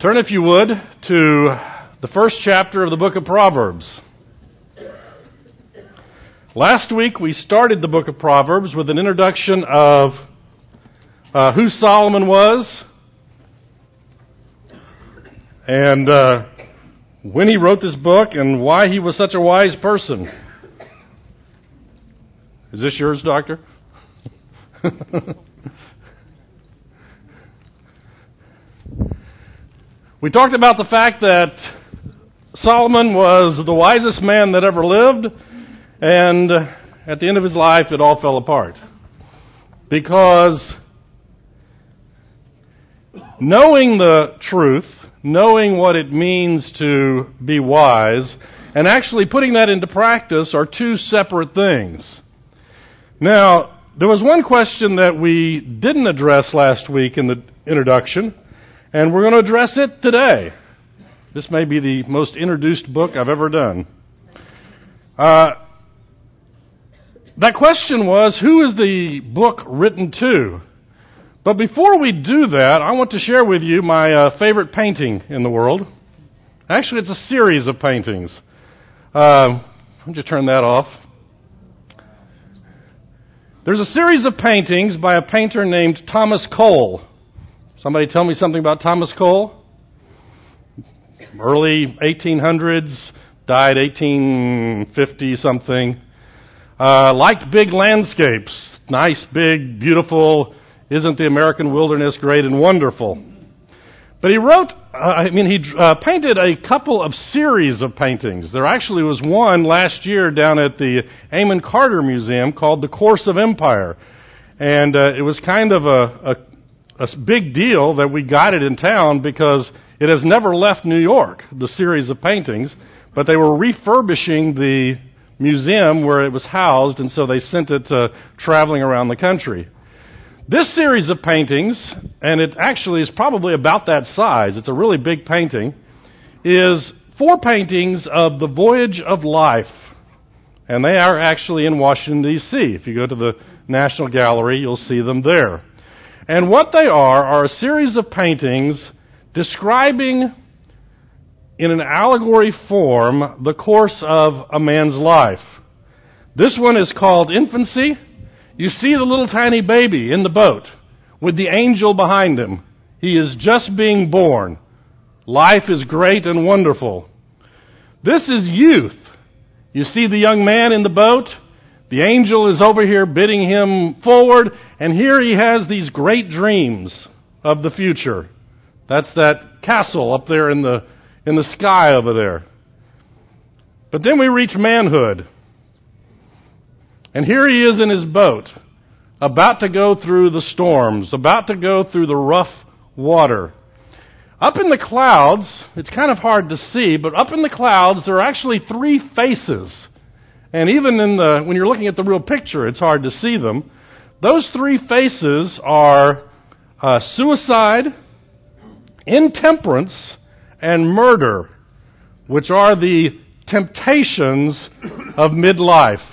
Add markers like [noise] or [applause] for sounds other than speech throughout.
Turn, if you would, to the first chapter of the book of Proverbs. Last week we started the book of Proverbs with an introduction of uh, who Solomon was and uh, when he wrote this book and why he was such a wise person. Is this yours, Doctor? [laughs] we talked about the fact that Solomon was the wisest man that ever lived, and at the end of his life, it all fell apart. Because knowing the truth, knowing what it means to be wise, and actually putting that into practice are two separate things. Now, there was one question that we didn't address last week in the introduction, and we're going to address it today. This may be the most introduced book I've ever done. Uh, that question was, who is the book written to? But before we do that, I want to share with you my uh, favorite painting in the world. Actually, it's a series of paintings. Uh, why don't you turn that off? There's a series of paintings by a painter named Thomas Cole. Somebody tell me something about Thomas Cole? Early 1800s, died 1850 something. Uh, liked big landscapes. Nice, big, beautiful. Isn't the American wilderness great and wonderful? But he wrote, uh, I mean, he uh, painted a couple of series of paintings. There actually was one last year down at the Amon Carter Museum called The Course of Empire. And uh, it was kind of a, a, a big deal that we got it in town because it has never left New York, the series of paintings. But they were refurbishing the museum where it was housed, and so they sent it uh, traveling around the country. This series of paintings, and it actually is probably about that size, it's a really big painting, is four paintings of the voyage of life. And they are actually in Washington, D.C. If you go to the National Gallery, you'll see them there. And what they are are a series of paintings describing in an allegory form the course of a man's life. This one is called Infancy. You see the little tiny baby in the boat with the angel behind him. He is just being born. Life is great and wonderful. This is youth. You see the young man in the boat. The angel is over here bidding him forward, and here he has these great dreams of the future. That's that castle up there in the, in the sky over there. But then we reach manhood. And here he is in his boat, about to go through the storms, about to go through the rough water. Up in the clouds, it's kind of hard to see, but up in the clouds there are actually three faces. And even in the, when you're looking at the real picture, it's hard to see them. Those three faces are uh, suicide, intemperance, and murder, which are the temptations of midlife.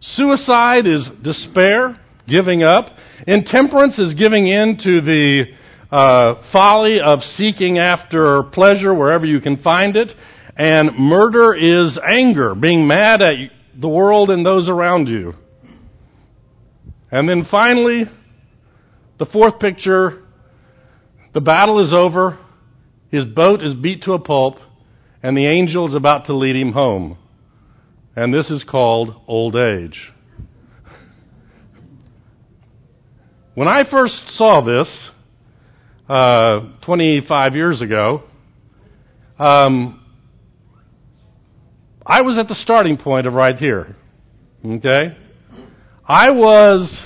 Suicide is despair, giving up. Intemperance is giving in to the uh, folly of seeking after pleasure wherever you can find it. And murder is anger, being mad at the world and those around you. And then finally, the fourth picture, the battle is over, his boat is beat to a pulp, and the angel is about to lead him home and this is called old age. When I first saw this, uh, 25 years ago, um, I was at the starting point of right here. Okay? I was,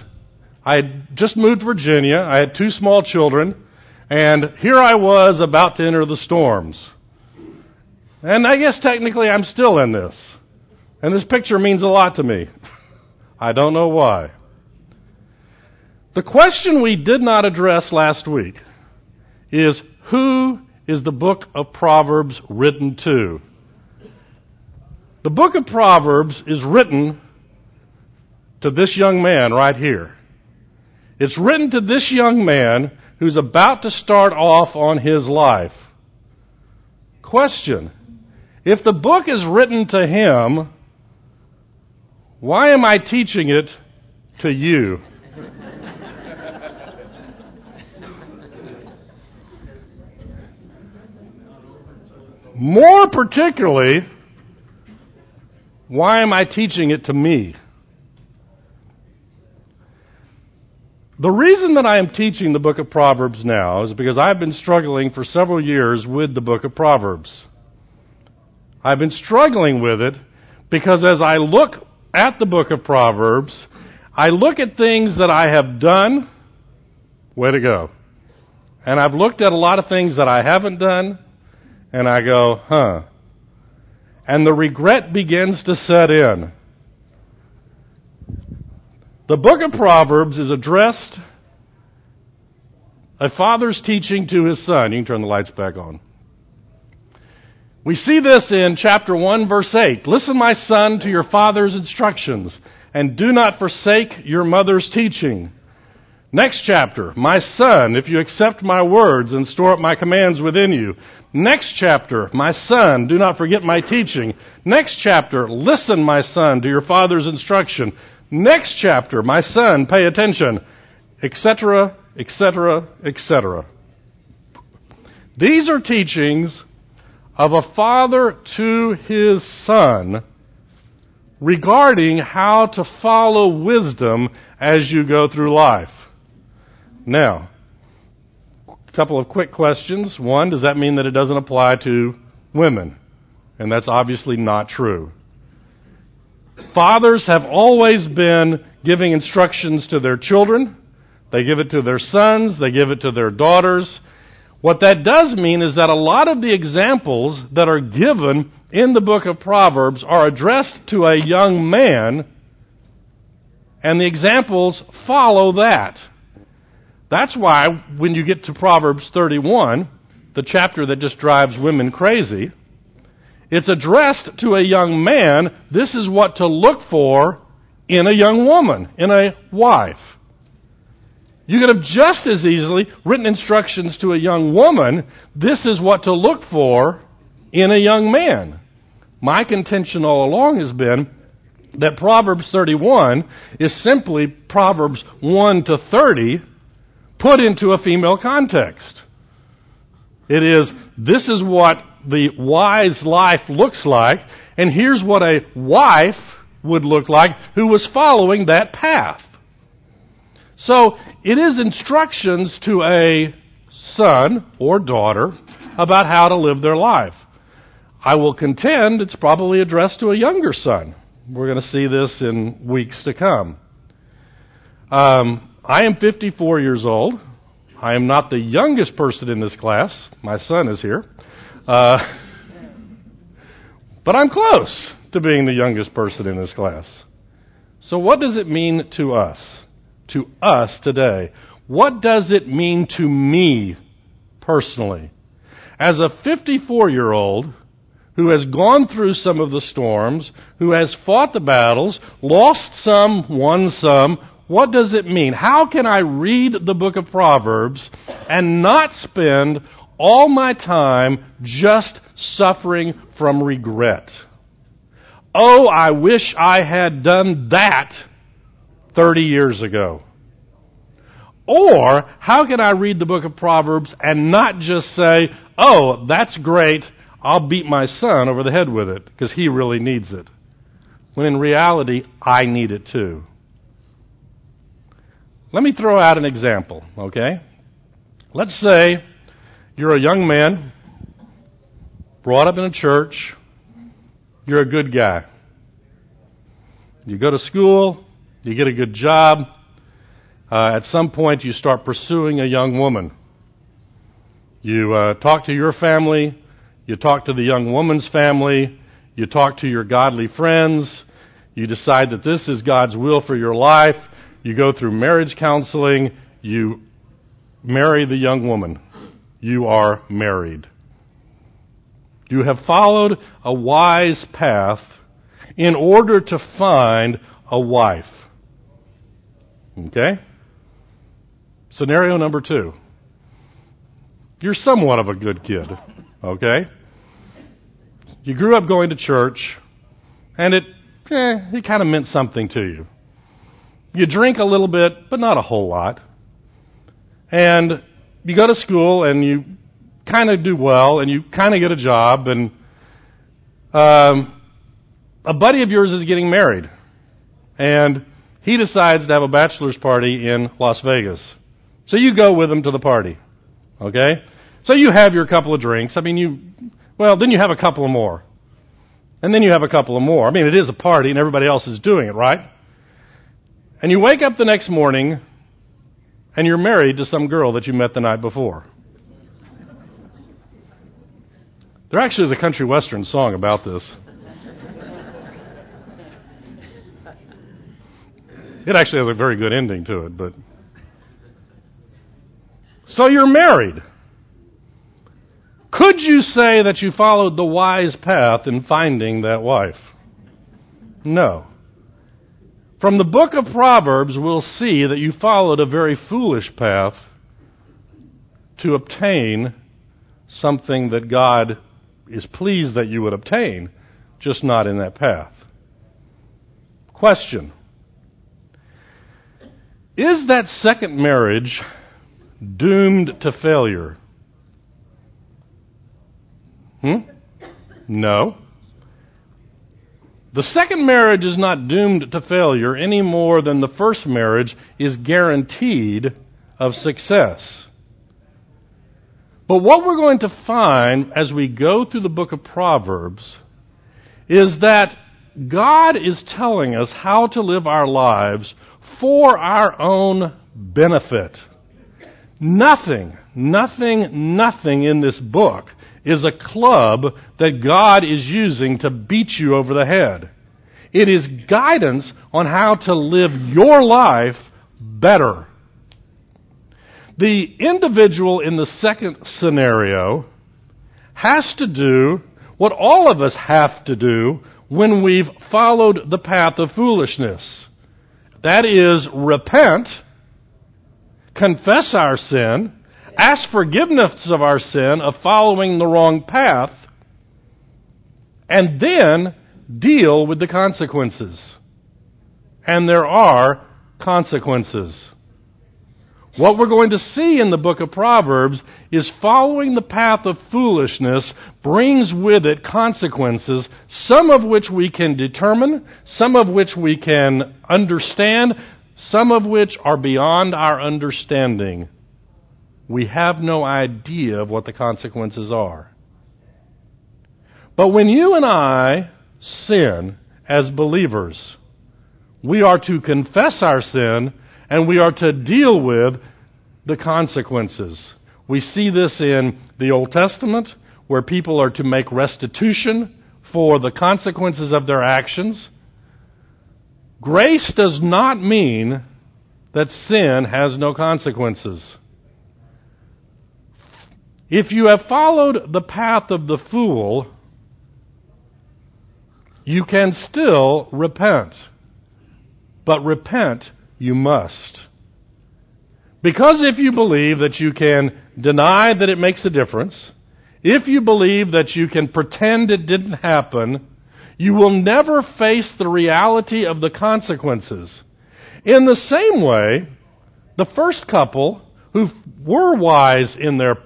I had just moved to Virginia. I had two small children. And here I was about to enter the storms. And I guess technically I'm still in this. And this picture means a lot to me. [laughs] I don't know why. The question we did not address last week is who is the book of Proverbs written to? The book of Proverbs is written to this young man right here. It's written to this young man who's about to start off on his life. Question. If the book is written to him, why am I teaching it to you? More particularly, why am I teaching it to me? The reason that I am teaching the book of Proverbs now is because I've been struggling for several years with the book of Proverbs. I've been struggling with it because as I look at the book of Proverbs, I look at things that I have done, way to go. And I've looked at a lot of things that I haven't done, and I go, huh. And the regret begins to set in. The book of Proverbs is addressed a father's teaching to his son. You can turn the lights back on. We see this in chapter 1 verse 8. Listen, my son, to your father's instructions, and do not forsake your mother's teaching. Next chapter, my son, if you accept my words and store up my commands within you. Next chapter, my son, do not forget my teaching. Next chapter, listen, my son, to your father's instruction. Next chapter, my son, pay attention, etc., etc., etc. These are teachings of a father to his son regarding how to follow wisdom as you go through life. Now, a couple of quick questions. One, does that mean that it doesn't apply to women? And that's obviously not true. Fathers have always been giving instructions to their children. They give it to their sons. They give it to their daughters. What that does mean is that a lot of the examples that are given in the book of Proverbs are addressed to a young man, and the examples follow that. That's why when you get to Proverbs 31, the chapter that just drives women crazy, it's addressed to a young man. This is what to look for in a young woman, in a wife. You could have just as easily written instructions to a young woman. This is what to look for in a young man. My contention all along has been that Proverbs 31 is simply Proverbs 1 to 30 put into a female context. It is, this is what the wise life looks like, and here's what a wife would look like who was following that path. So it is instructions to a son or daughter about how to live their life. I will contend it's probably addressed to a younger son. We're going to see this in weeks to come. Um, I am 54 years old. I am not the youngest person in this class. My son is here. Uh, but I'm close to being the youngest person in this class. So what does it mean to us? to us today. What does it mean to me personally? As a 54 year old who has gone through some of the storms, who has fought the battles, lost some, won some, what does it mean? How can I read the book of Proverbs and not spend all my time just suffering from regret? Oh, I wish I had done that 30 years ago? Or, how can I read the book of Proverbs and not just say, oh, that's great, I'll beat my son over the head with it, because he really needs it. When in reality, I need it too. Let me throw out an example, okay? Let's say you're a young man, brought up in a church, you're a good guy. You go to school, you get a good job. Uh, at some point, you start pursuing a young woman. You uh, talk to your family. You talk to the young woman's family. You talk to your godly friends. You decide that this is God's will for your life. You go through marriage counseling. You marry the young woman. You are married. You have followed a wise path in order to find a wife. Okay? Scenario number two. You're somewhat of a good kid. Okay? you grew up going to church, and it, eh, it kind of meant something to you. You drink a little bit, but not a whole lot. And you go to school and you kind of do well and you kind of get a job and um, a buddy of yours is getting married and he decides to have a bachelor's party in Las Vegas. So you go with him to the party. Okay? So you have your couple of drinks. I mean, you, well, then you have a couple of more. And then you have a couple of more. I mean, it is a party and everybody else is doing it, right? And you wake up the next morning and you're married to some girl that you met the night before. There actually is a country western song about this. It actually has a very good ending to it, but. So you're married. Could you say that you followed the wise path in finding that wife? No. From the book of Proverbs, we'll see that you followed a very foolish path to obtain something that God is pleased that you would obtain, just not in that path. Question Is that second marriage doomed to failure? Hmm? No. The second marriage is not doomed to failure any more than the first marriage is guaranteed of success. But what we're going to find as we go through the book of Proverbs is that God is telling us how to live our lives for our own benefit. Nothing, nothing, nothing in this book is a club that God is using to beat you over the head. It is guidance on how to live your life better. The individual in the second scenario has to do what all of us have to do when we've followed the path of foolishness. That is, repent, confess our sin, ask forgiveness of our sin of following the wrong path, and then deal with the consequences. And there are consequences. What we're going to see in the book of Proverbs is following the path of foolishness brings with it consequences, some of which we can determine, some of which we can understand, some of which are beyond our understanding we have no idea of what the consequences are. But when you and I sin as believers, we are to confess our sin and we are to deal with the consequences. We see this in the Old Testament where people are to make restitution for the consequences of their actions. Grace does not mean that sin has no consequences. If you have followed the path of the fool, you can still repent. But repent you must. Because if you believe that you can deny that it makes a difference, if you believe that you can pretend it didn't happen, you will never face the reality of the consequences. In the same way, the first couple who were wise in their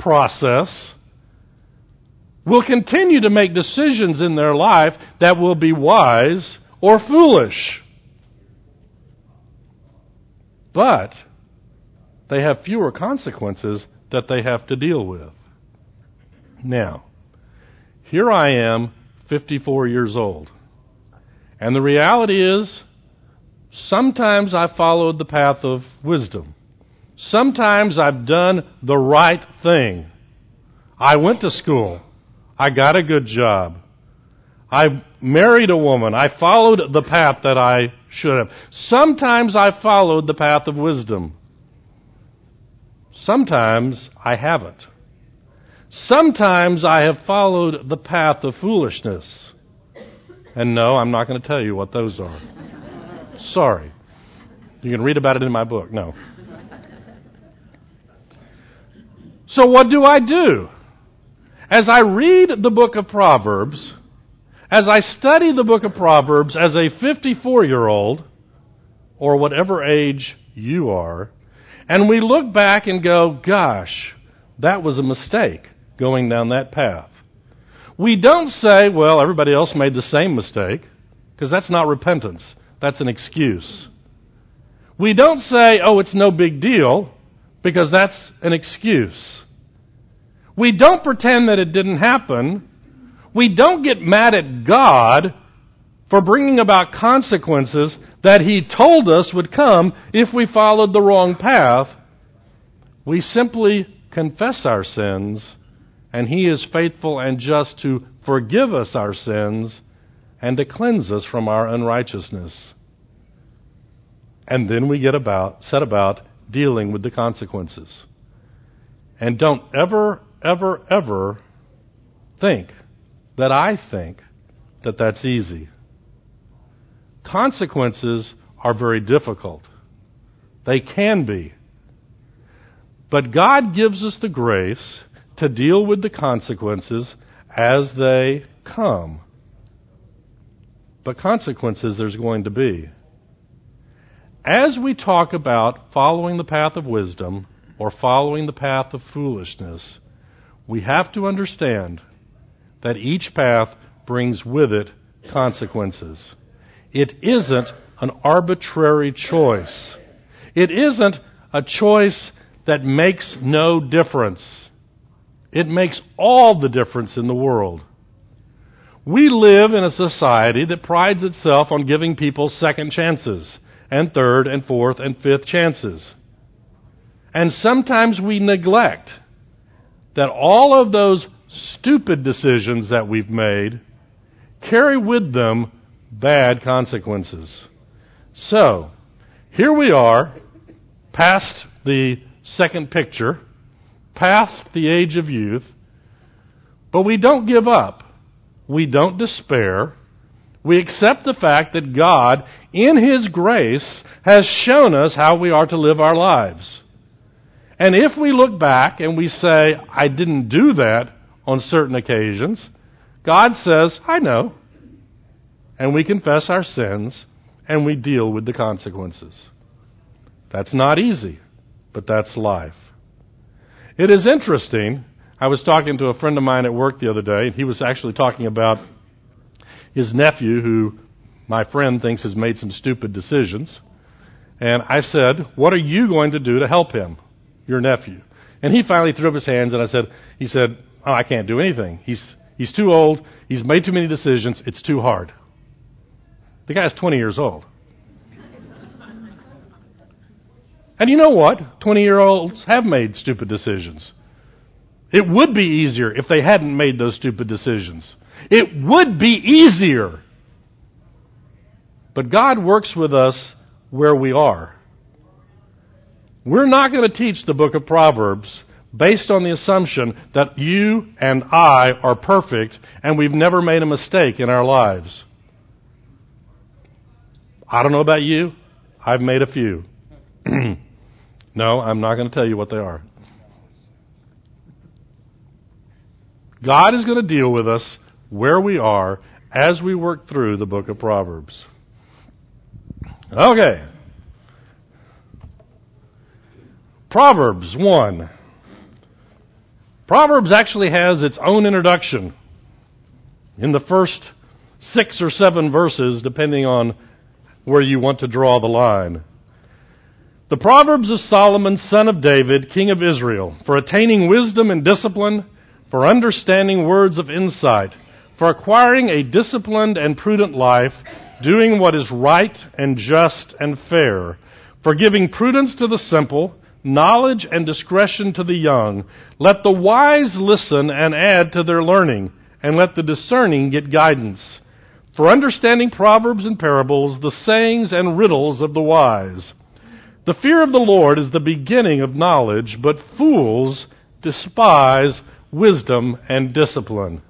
process will continue to make decisions in their life that will be wise or foolish. But they have fewer consequences that they have to deal with. Now, here I am, 54 years old. And the reality is, sometimes I followed the path of wisdom. Sometimes I've done the right thing. I went to school. I got a good job. I married a woman. I followed the path that I should have. Sometimes I followed the path of wisdom. Sometimes I haven't. Sometimes I have followed the path of foolishness. And no, I'm not going to tell you what those are. Sorry. You can read about it in my book. No. So what do I do? As I read the book of Proverbs, as I study the book of Proverbs as a 54 year old, or whatever age you are, and we look back and go, gosh, that was a mistake going down that path. We don't say, well, everybody else made the same mistake, because that's not repentance. That's an excuse. We don't say, oh, it's no big deal, because that's an excuse. We don't pretend that it didn't happen. We don't get mad at God for bringing about consequences that He told us would come if we followed the wrong path. We simply confess our sins, and He is faithful and just to forgive us our sins and to cleanse us from our unrighteousness. And then we get about, set about dealing with the consequences. And don't ever, ever, ever think that I think that that's easy. Consequences are very difficult. They can be. But God gives us the grace to deal with the consequences as they come. But consequences there's going to be. As we talk about following the path of wisdom or following the path of foolishness, we have to understand that each path brings with it consequences. It isn't an arbitrary choice. It isn't a choice that makes no difference. It makes all the difference in the world. We live in a society that prides itself on giving people second chances, and third, and fourth, and fifth chances. And sometimes we neglect that all of those stupid decisions that we've made carry with them bad consequences. So, here we are, past the second picture, past the age of youth, but we don't give up. We don't despair. We accept the fact that God, in His grace, has shown us how we are to live our lives. And if we look back and we say, I didn't do that on certain occasions, God says, I know. And we confess our sins and we deal with the consequences. That's not easy, but that's life. It is interesting. I was talking to a friend of mine at work the other day, and he was actually talking about his nephew, who my friend thinks has made some stupid decisions. And I said, What are you going to do to help him? your nephew. And he finally threw up his hands and I said, he said, oh, I can't do anything. He's, he's too old. He's made too many decisions. It's too hard. The guy's 20 years old. And you know what? 20 year olds have made stupid decisions. It would be easier if they hadn't made those stupid decisions. It would be easier. But God works with us where we are. We're not going to teach the book of Proverbs based on the assumption that you and I are perfect and we've never made a mistake in our lives. I don't know about you. I've made a few. [clears throat] no, I'm not going to tell you what they are. God is going to deal with us where we are as we work through the book of Proverbs. Okay. Proverbs 1. Proverbs actually has its own introduction in the first six or seven verses, depending on where you want to draw the line. The Proverbs of Solomon, son of David, king of Israel, for attaining wisdom and discipline, for understanding words of insight, for acquiring a disciplined and prudent life, doing what is right and just and fair, for giving prudence to the simple, knowledge and discretion to the young. Let the wise listen and add to their learning, and let the discerning get guidance. For understanding proverbs and parables, the sayings and riddles of the wise. The fear of the Lord is the beginning of knowledge, but fools despise wisdom and discipline.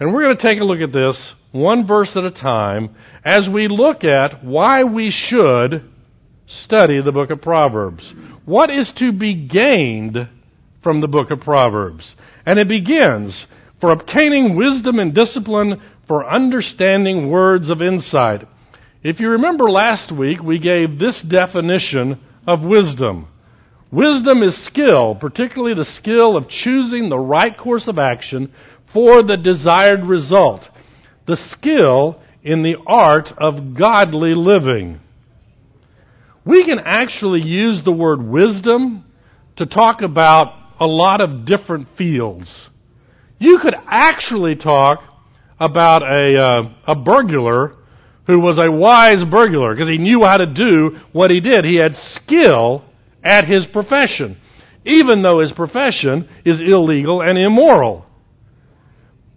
And we're going to take a look at this one verse at a time as we look at why we should study the book of Proverbs. What is to be gained from the book of Proverbs? And it begins, for obtaining wisdom and discipline, for understanding words of insight. If you remember last week, we gave this definition of wisdom. Wisdom is skill, particularly the skill of choosing the right course of action for the desired result. The skill in the art of godly living. We can actually use the word wisdom to talk about a lot of different fields. You could actually talk about a, uh, a burglar who was a wise burglar because he knew how to do what he did. He had skill at his profession, even though his profession is illegal and immoral.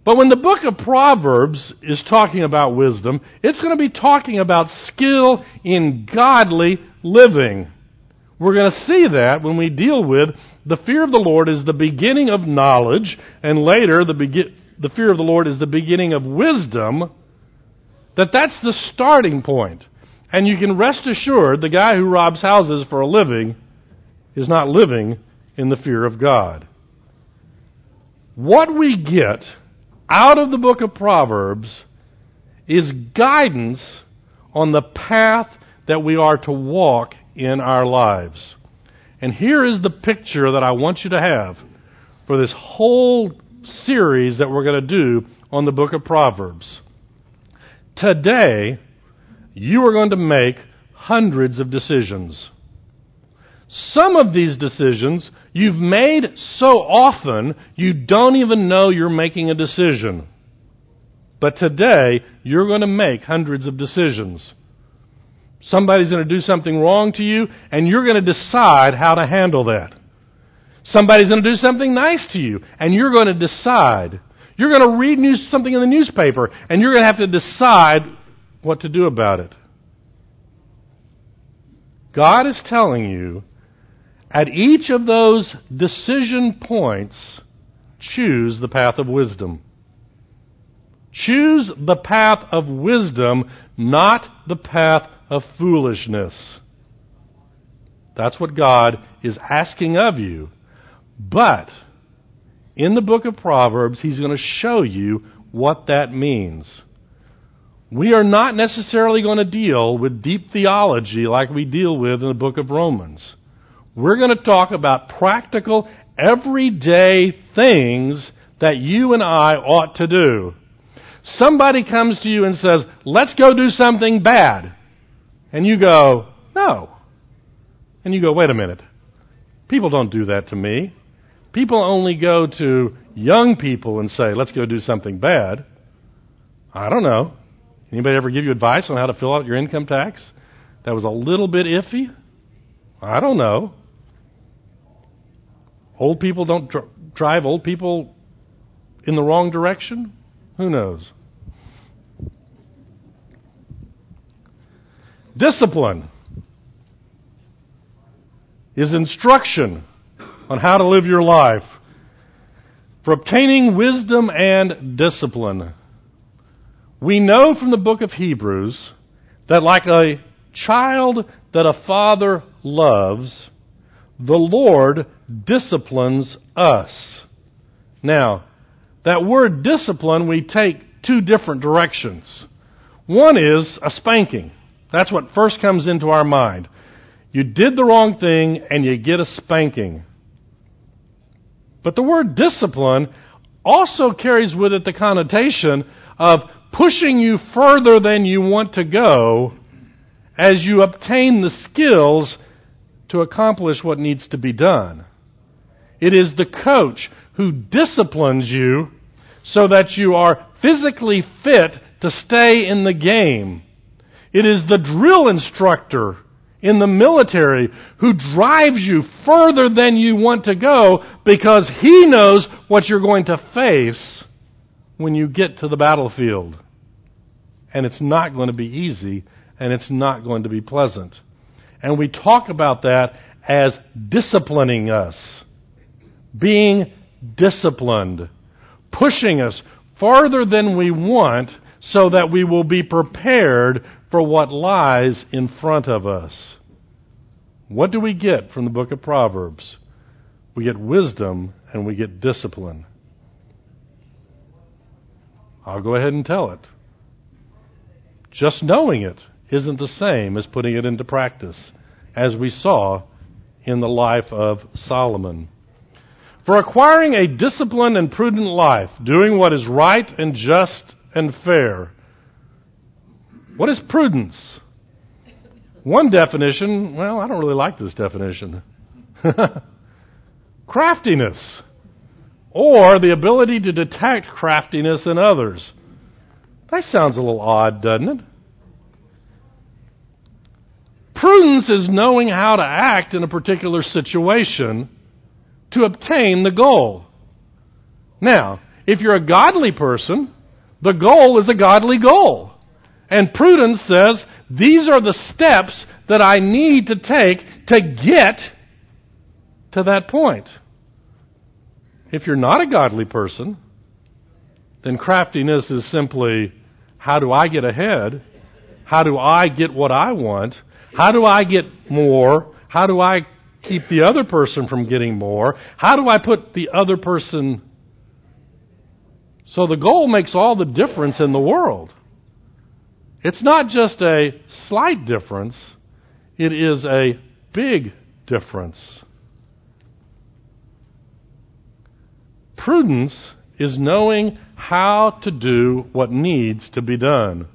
But when the book of Proverbs is talking about wisdom, it's going to be talking about skill in godly living. We're going to see that when we deal with the fear of the Lord is the beginning of knowledge, and later the, be- the fear of the Lord is the beginning of wisdom, that that's the starting point. And you can rest assured the guy who robs houses for a living is not living in the fear of God. What we get out of the book of Proverbs is guidance on the path that we are to walk in our lives. And here is the picture that I want you to have for this whole series that we're going to do on the book of Proverbs. Today, you are going to make hundreds of decisions. Some of these decisions you've made so often you don't even know you're making a decision. But today, you're going to make hundreds of decisions. Somebody's going to do something wrong to you, and you're going to decide how to handle that. Somebody's going to do something nice to you, and you're going to decide. You're going to read news, something in the newspaper, and you're going to have to decide what to do about it. God is telling you at each of those decision points, choose the path of wisdom. Choose the path of wisdom, not the path of foolishness. That's what God is asking of you. But in the book of Proverbs, He's going to show you what that means. We are not necessarily going to deal with deep theology like we deal with in the book of Romans. We're going to talk about practical, everyday things that you and I ought to do. Somebody comes to you and says, let's go do something bad. And you go, no. And you go, wait a minute. People don't do that to me. People only go to young people and say, let's go do something bad. I don't know. Anybody ever give you advice on how to fill out your income tax? That was a little bit iffy? I don't know. Old people don't dr- drive old people in the wrong direction? Who knows? Discipline is instruction on how to live your life for obtaining wisdom and discipline. We know from the book of Hebrews that like a child that a father loves, the Lord disciplines us. Now, that word discipline we take two different directions. One is a spanking. That's what first comes into our mind. You did the wrong thing and you get a spanking. But the word discipline also carries with it the connotation of pushing you further than you want to go as you obtain the skills to accomplish what needs to be done. It is the coach who disciplines you so that you are physically fit to stay in the game. It is the drill instructor in the military who drives you further than you want to go because he knows what you're going to face when you get to the battlefield. And it's not going to be easy and it's not going to be pleasant. And we talk about that as disciplining us, being disciplined, pushing us farther than we want so that we will be prepared for what lies in front of us. What do we get from the book of Proverbs? We get wisdom and we get discipline. I'll go ahead and tell it. Just knowing it isn't the same as putting it into practice, as we saw in the life of Solomon. For acquiring a disciplined and prudent life, doing what is right and just and fair. What is prudence? One definition, well, I don't really like this definition. [laughs] Craftiness. Or the ability to detect craftiness in others. That sounds a little odd, doesn't it? Prudence is knowing how to act in a particular situation to obtain the goal. Now, if you're a godly person, the goal is a godly goal. And prudence says, these are the steps that I need to take to get to that point. If you're not a godly person, then craftiness is simply, how do I get ahead? How do I get what I want? How do I get more? How do I keep the other person from getting more? How do I put the other person so the goal makes all the difference in the world. It's not just a slight difference, it is a big difference. Prudence is knowing how to do what needs to be done.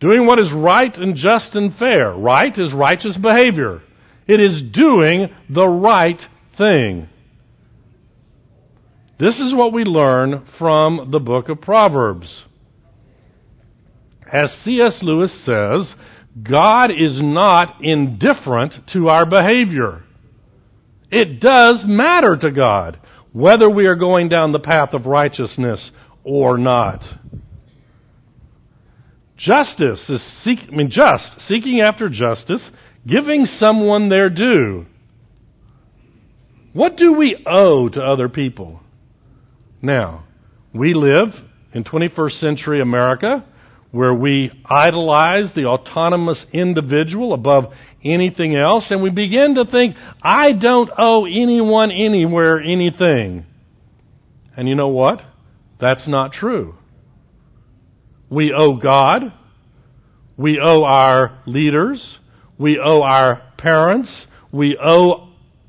Doing what is right and just and fair. Right is righteous behavior. It is doing the right thing. This is what we learn from the book of Proverbs. As C.S. Lewis says, God is not indifferent to our behavior. It does matter to God whether we are going down the path of righteousness or not. Justice is seek, I mean just, seeking after justice, giving someone their due. What do we owe to other people? Now, we live in 21st century America where we idolize the autonomous individual above anything else, and we begin to think, I don't owe anyone anywhere anything. And you know what? That's not true. We owe God. We owe our leaders. We owe our parents. We owe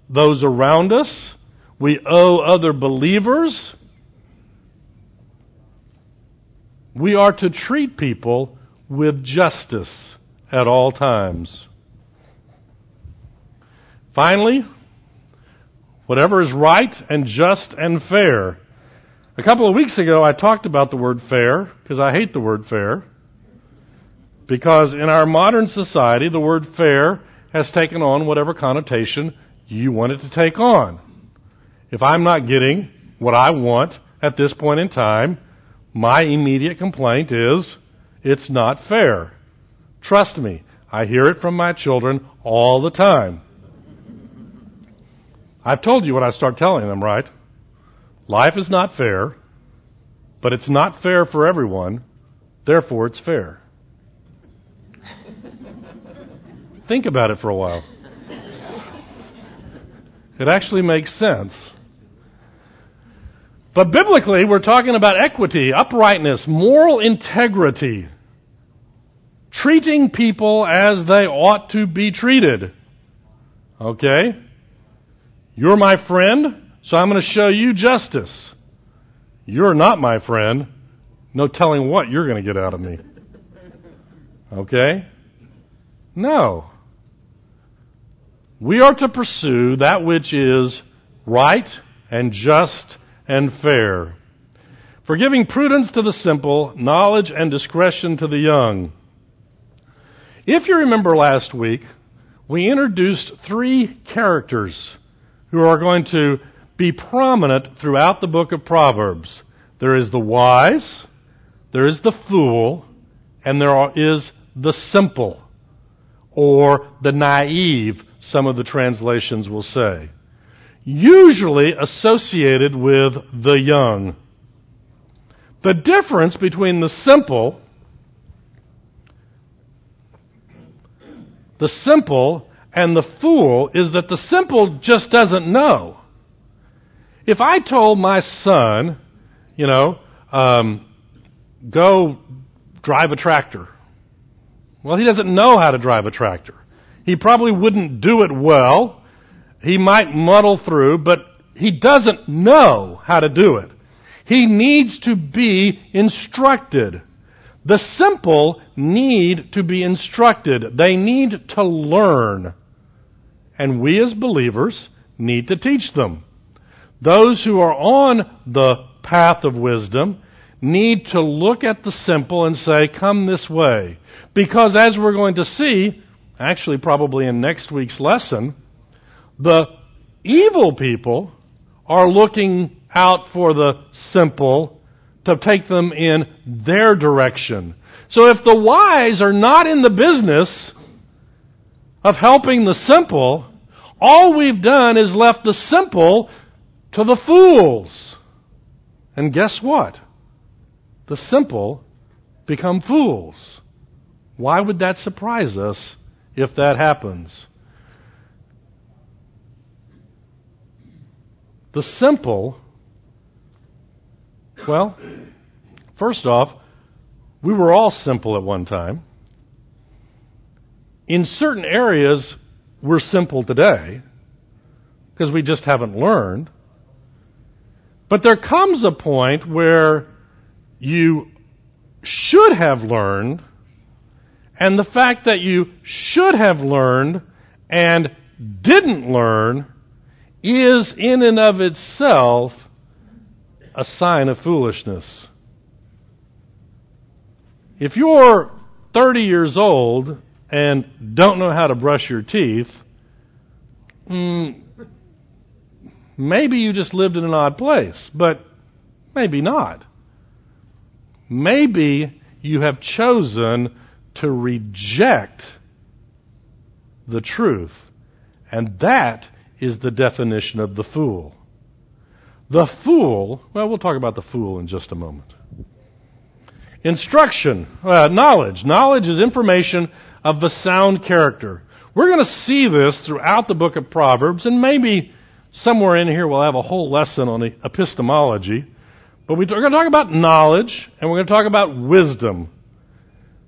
those around us. We owe other believers. We are to treat people with justice at all times. Finally, whatever is right and just and fair. A couple of weeks ago, I talked about the word fair because I hate the word fair. Because in our modern society, the word fair has taken on whatever connotation you want it to take on. If I'm not getting what I want at this point in time, my immediate complaint is it's not fair. Trust me, I hear it from my children all the time. I've told you what I start telling them, right? Life is not fair, but it's not fair for everyone, therefore it's fair. Think about it for a while. It actually makes sense. But biblically, we're talking about equity, uprightness, moral integrity, treating people as they ought to be treated. Okay? You're my friend, so I'm going to show you justice. You're not my friend. No telling what you're going to get out of me. Okay? No. We are to pursue that which is right and just and fair, for giving prudence to the simple, knowledge and discretion to the young. If you remember last week, we introduced three characters who are going to be prominent throughout the book of Proverbs. There is the wise, there is the fool, and there is the simple, or the naive, some of the translations will say usually associated with the young. The difference between the simple, the simple and the fool is that the simple just doesn't know. If I told my son, you know, um, go drive a tractor. Well, he doesn't know how to drive a tractor. He probably wouldn't do it well. He might muddle through, but he doesn't know how to do it. He needs to be instructed. The simple need to be instructed. They need to learn. And we as believers need to teach them. Those who are on the path of wisdom need to look at the simple and say, come this way. Because as we're going to see, actually probably in next week's lesson, the evil people are looking out for the simple to take them in their direction. So if the wise are not in the business of helping the simple, all we've done is left the simple to the fools. And guess what? The simple become fools. Why would that surprise us if that happens? The simple, well, first off, we were all simple at one time. In certain areas, we're simple today because we just haven't learned. But there comes a point where you should have learned, and the fact that you should have learned and didn't learn is in and of itself a sign of foolishness. If you're 30 years old and don't know how to brush your teeth, mm, Maybe you just lived in an odd place, but maybe not. Maybe you have chosen to reject the truth. And that is the definition of the fool. The fool, well, we'll talk about the fool in just a moment. Instruction, uh, knowledge. Knowledge is information of the sound character. We're going to see this throughout the book of Proverbs, and maybe Somewhere in here, we'll have a whole lesson on epistemology. But we're going to talk about knowledge, and we're going to talk about wisdom.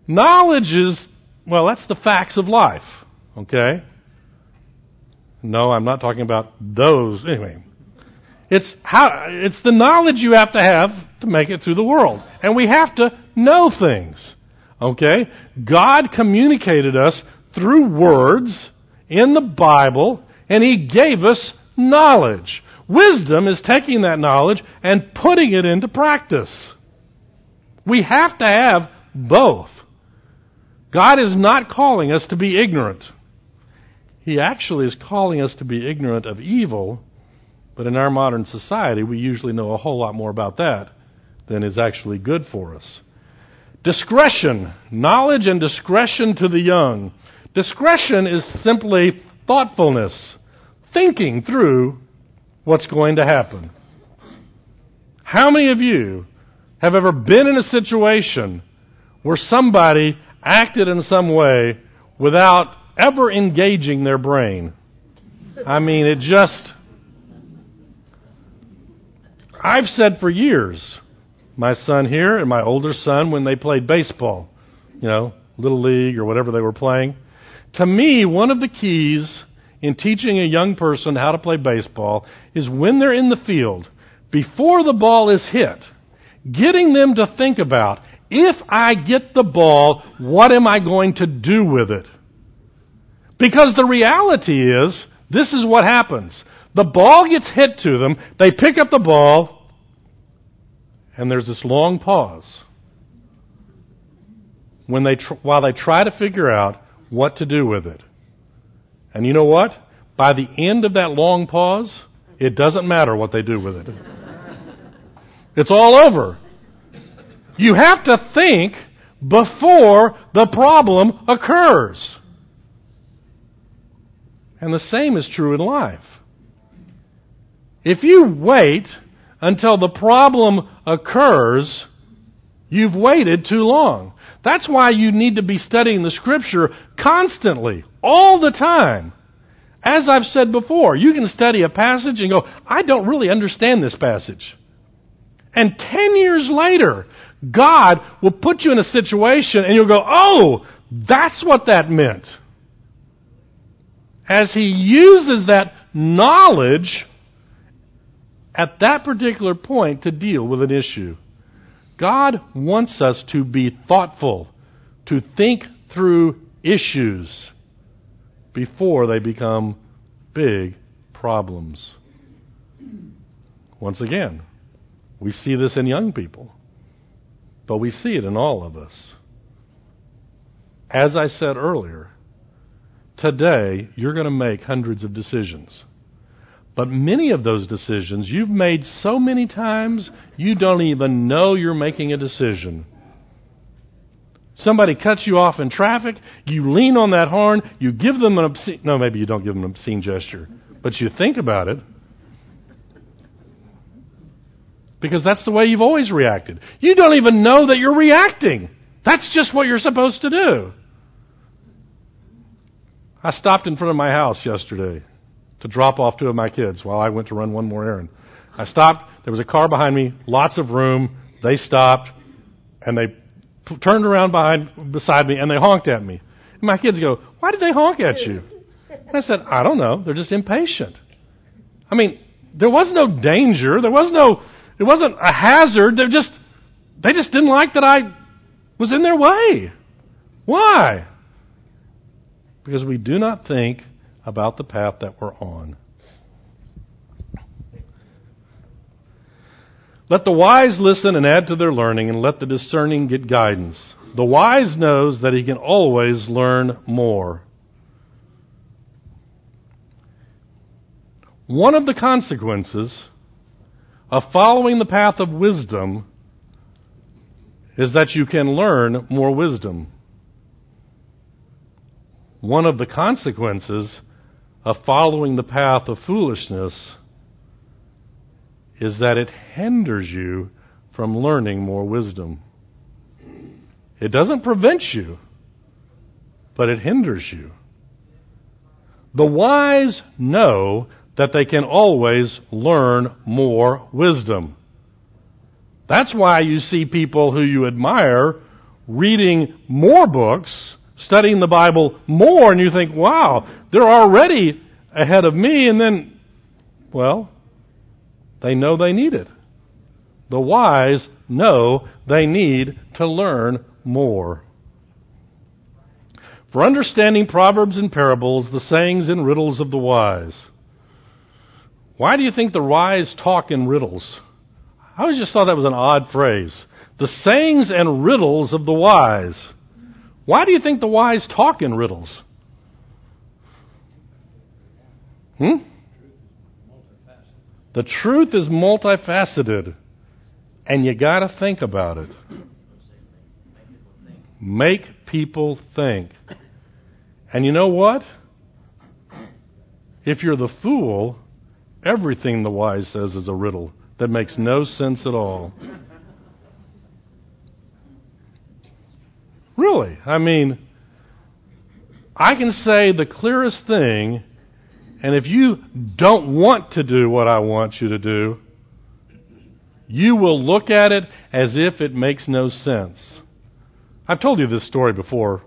Knowledge is, well, that's the facts of life. Okay? No, I'm not talking about those. Anyway, it's how, it's the knowledge you have to have to make it through the world. And we have to know things. Okay? God communicated us through words in the Bible, and He gave us knowledge. Wisdom is taking that knowledge and putting it into practice. We have to have both. God is not calling us to be ignorant. He actually is calling us to be ignorant of evil, but in our modern society, we usually know a whole lot more about that than is actually good for us. Discretion, knowledge and discretion to the young. Discretion is simply thoughtfulness thinking through what's going to happen. How many of you have ever been in a situation where somebody acted in some way without ever engaging their brain? I mean, it just. I've said for years, my son here and my older son, when they played baseball, you know, Little League or whatever they were playing, to me, one of the keys in teaching a young person how to play baseball is when they're in the field, before the ball is hit, getting them to think about, if I get the ball, what am I going to do with it? Because the reality is, this is what happens. The ball gets hit to them, they pick up the ball, and there's this long pause when they tr- while they try to figure out what to do with it. And you know what? By the end of that long pause, it doesn't matter what they do with it. It's all over. You have to think before the problem occurs. And the same is true in life. If you wait until the problem occurs, you've waited too long. That's why you need to be studying the scripture constantly, all the time. As I've said before, you can study a passage and go, I don't really understand this passage. And 10 years later, God will put you in a situation and you'll go, oh, that's what that meant. As He uses that knowledge at that particular point to deal with an issue. God wants us to be thoughtful, to think through issues before they become big problems. Once again, we see this in young people, but we see it in all of us. As I said earlier, today you're going to make hundreds of decisions. But many of those decisions you've made so many times, you don't even know you're making a decision. Somebody cuts you off in traffic, you lean on that horn, you give them an obscene, no, maybe you don't give them an obscene gesture, but you think about it. Because that's the way you've always reacted. You don't even know that you're reacting. That's just what you're supposed to do. I stopped in front of my house yesterday to drop off two of my kids while I went to run one more errand. I stopped. There was a car behind me, lots of room. They stopped, and they p- turned around behind beside me, and they honked at me. And my kids go, "Why did they honk at you?" And I said, "I don't know. They're just impatient." I mean, there was no danger. There was no. It wasn't a hazard. They just. They just didn't like that I was in their way. Why? Because we do not think about the path that we're on. Let the wise listen and add to their learning, and let the discerning get guidance. The wise knows that he can always learn more. One of the consequences of following the path of wisdom is that you can learn more wisdom. One of the consequences of following the path of foolishness is that it hinders you from learning more wisdom. It doesn't prevent you, but it hinders you. The wise know that they can always learn more wisdom. That's why you see people who you admire reading more books studying the Bible more and you think, wow, they're already ahead of me, and then, well, they know they need it. The wise know they need to learn more. For understanding proverbs and parables, the sayings and riddles of the wise. Why do you think the wise talk in riddles? I always just thought that was an odd phrase. The sayings and riddles of the wise. Why do you think the wise talk in riddles? Hmm? The truth is multifaceted, and you got to think about it. Make people think. And you know what? If you're the fool, everything the wise says is a riddle that makes no sense at all. Really. I mean, I can say the clearest thing, and if you don't want to do what I want you to do, you will look at it as if it makes no sense. I've told you this story before.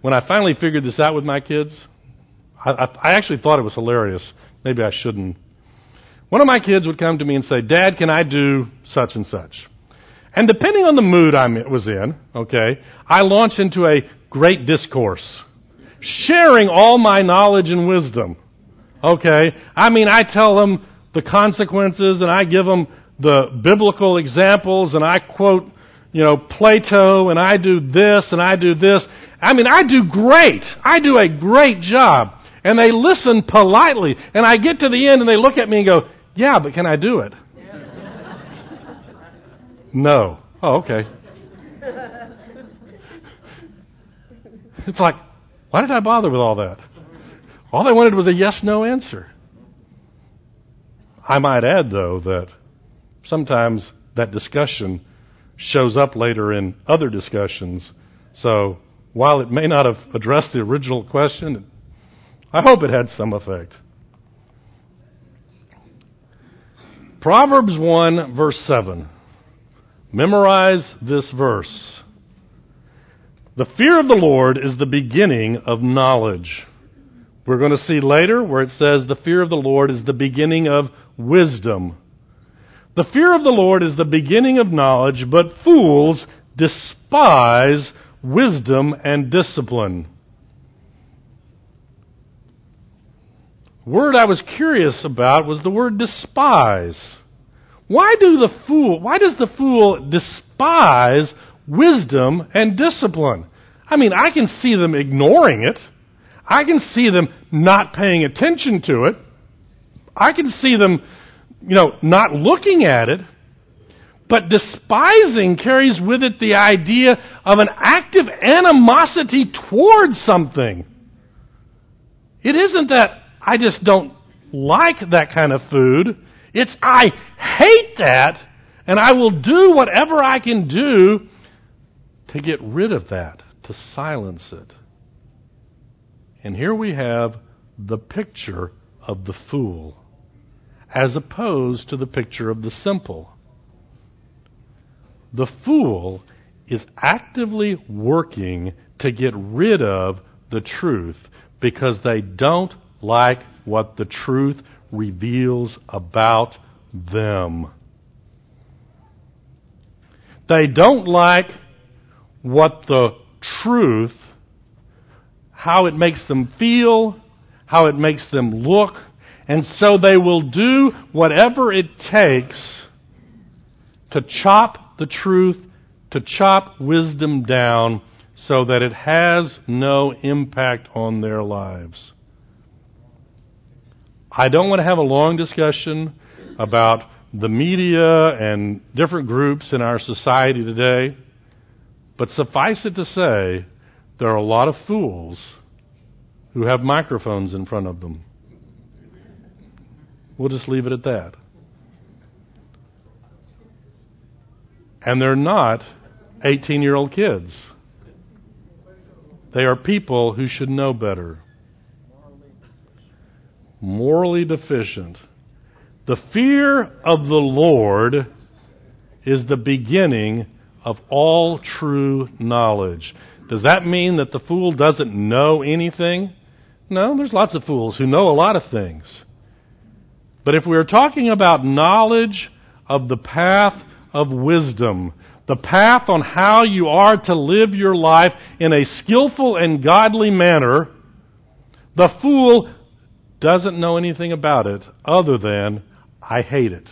When I finally figured this out with my kids, I, I, I actually thought it was hilarious. Maybe I shouldn't. One of my kids would come to me and say, Dad, can I do such and such? And depending on the mood I was in, okay, I launch into a great discourse, sharing all my knowledge and wisdom. Okay, I mean, I tell them the consequences, and I give them the biblical examples, and I quote, you know, Plato, and I do this, and I do this. I mean, I do great. I do a great job. And they listen politely, and I get to the end, and they look at me and go, "Yeah, but can I do it?" No. Oh, okay. [laughs] It's like, why did I bother with all that? All they wanted was a yes no answer. I might add, though, that sometimes that discussion shows up later in other discussions. So while it may not have addressed the original question, I hope it had some effect. Proverbs 1, verse 7. Memorize this verse. The fear of the Lord is the beginning of knowledge. We're going to see later where it says the fear of the Lord is the beginning of wisdom. The fear of the Lord is the beginning of knowledge, but fools despise wisdom and discipline. word I was curious about was the word despise. Why do the fool, why does the fool despise wisdom and discipline? I mean, I can see them ignoring it. I can see them not paying attention to it. I can see them, you know, not looking at it. But despising carries with it the idea of an active animosity towards something. It isn't that I just don't like that kind of food. It's I hate that and I will do whatever I can do to get rid of that, to silence it. And here we have the picture of the fool as opposed to the picture of the simple. The fool is actively working to get rid of the truth because they don't like what the truth reveals about them. They don't like what the truth, how it makes them feel, how it makes them look, and so they will do whatever it takes to chop the truth, to chop wisdom down so that it has no impact on their lives. I don't want to have a long discussion about the media and different groups in our society today, but suffice it to say, there are a lot of fools who have microphones in front of them. We'll just leave it at that. And they're not 18 year old kids. They are people who should know better morally deficient. The fear of the Lord is the beginning of all true knowledge. Does that mean that the fool doesn't know anything? No, there's lots of fools who know a lot of things. But if we're talking about knowledge of the path of wisdom, the path on how you are to live your life in a skillful and godly manner, the fool doesn't know anything about it other than, I hate it.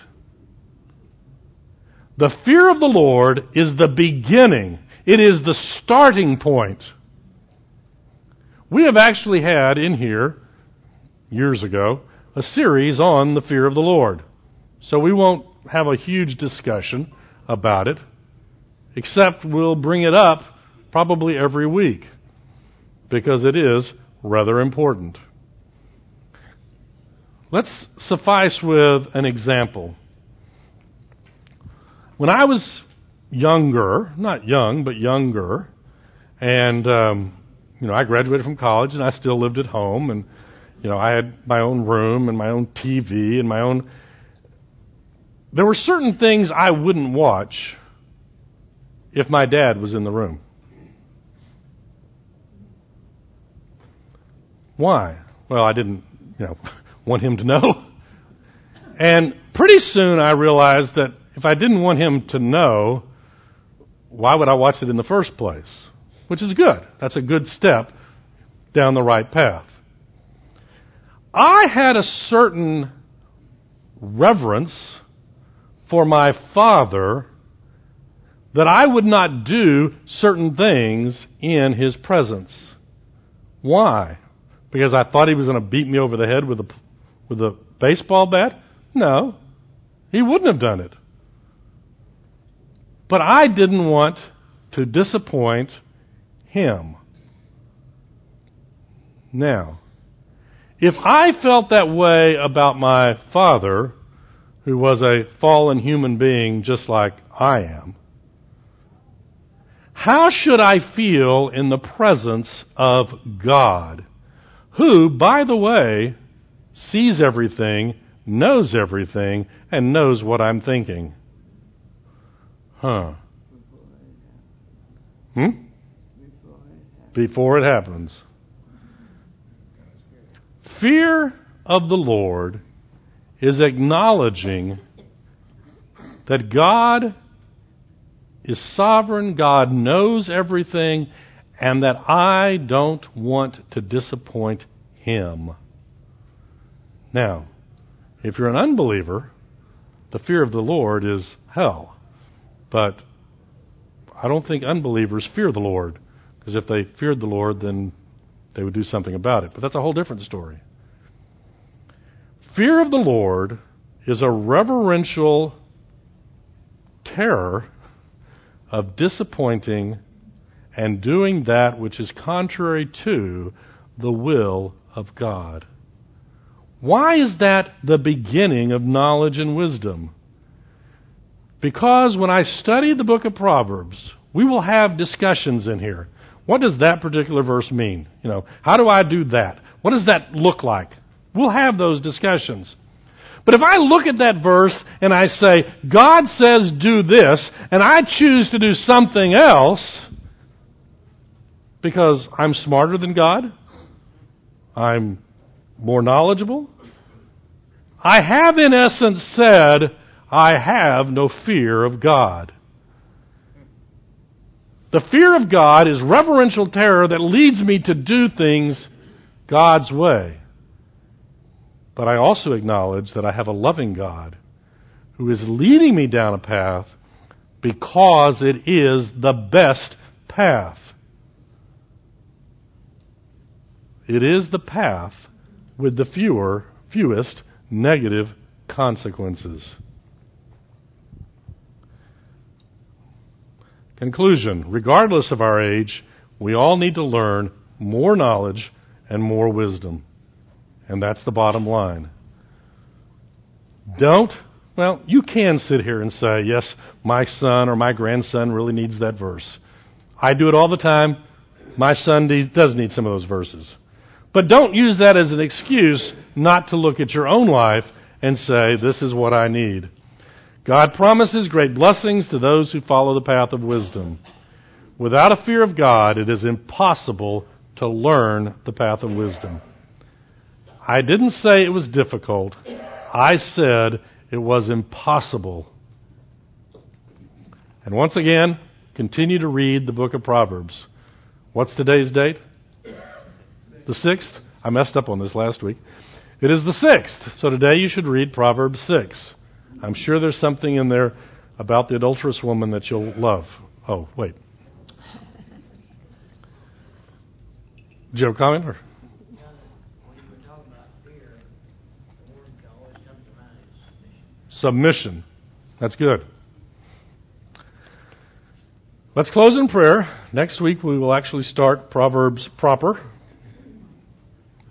The fear of the Lord is the beginning. It is the starting point. We have actually had in here, years ago, a series on the fear of the Lord. So we won't have a huge discussion about it, except we'll bring it up probably every week, because it is rather important. Let's suffice with an example. When I was younger, not young, but younger, and um, you know, I graduated from college and I still lived at home, and you know, I had my own room and my own TV and my own. There were certain things I wouldn't watch if my dad was in the room. Why? Well, I didn't, you know want him to know. And pretty soon I realized that if I didn't want him to know, why would I watch it in the first place? Which is good. That's a good step down the right path. I had a certain reverence for my father that I would not do certain things in his presence. Why? Because I thought he was going to beat me over the head with a with a baseball bat? No. He wouldn't have done it. But I didn't want to disappoint him. Now, if I felt that way about my father, who was a fallen human being just like I am, how should I feel in the presence of God, who, by the way, sees everything, knows everything, and knows what I'm thinking. Huh. Hmm? Before it happens. Fear of the Lord is acknowledging that God is sovereign, God knows everything, and that I don't want to disappoint Him. Now, if you're an unbeliever, the fear of the Lord is hell. But I don't think unbelievers fear the Lord, because if they feared the Lord, then they would do something about it. But that's a whole different story. Fear of the Lord is a reverential terror of disappointing and doing that which is contrary to the will of God. Why is that the beginning of knowledge and wisdom? Because when I study the book of Proverbs, we will have discussions in here. What does that particular verse mean? You know, how do I do that? What does that look like? We'll have those discussions. But if I look at that verse and I say, God says do this, and I choose to do something else because I'm smarter than God, I'm more knowledgeable, I have in essence said, I have no fear of God. The fear of God is reverential terror that leads me to do things God's way. But I also acknowledge that I have a loving God who is leading me down a path because it is the best path. It is the path with the fewer, fewest negative consequences. Conclusion Regardless of our age, we all need to learn more knowledge and more wisdom. And that's the bottom line. Don't, well, you can sit here and say, yes, my son or my grandson really needs that verse. I do it all the time. My son does need some of those verses. But don't use that as an excuse not to look at your own life and say, this is what I need. God promises great blessings to those who follow the path of wisdom. Without a fear of God, it is impossible to learn the path of wisdom. I didn't say it was difficult. I said it was impossible. And once again, continue to read the book of Proverbs. What's today's date? The 6th? I messed up on this last week. It is the 6th. So today you should read Proverbs 6. I'm sure there's something in there about the adulterous woman that you'll love. Oh, wait. Do you have a comment? Or? Submission. That's good. Let's close in prayer. Next week we will actually start Proverbs proper.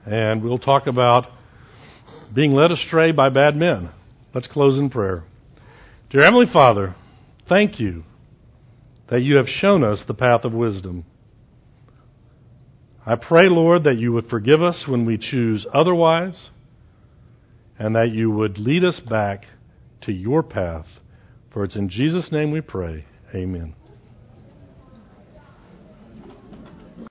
And we'll talk about being led astray by bad men. Let's close in prayer. Dear Heavenly Father, thank you that you have shown us the path of wisdom. I pray, Lord, that you would forgive us when we choose otherwise and that you would lead us back to your path. For it's in Jesus' name we pray. Amen.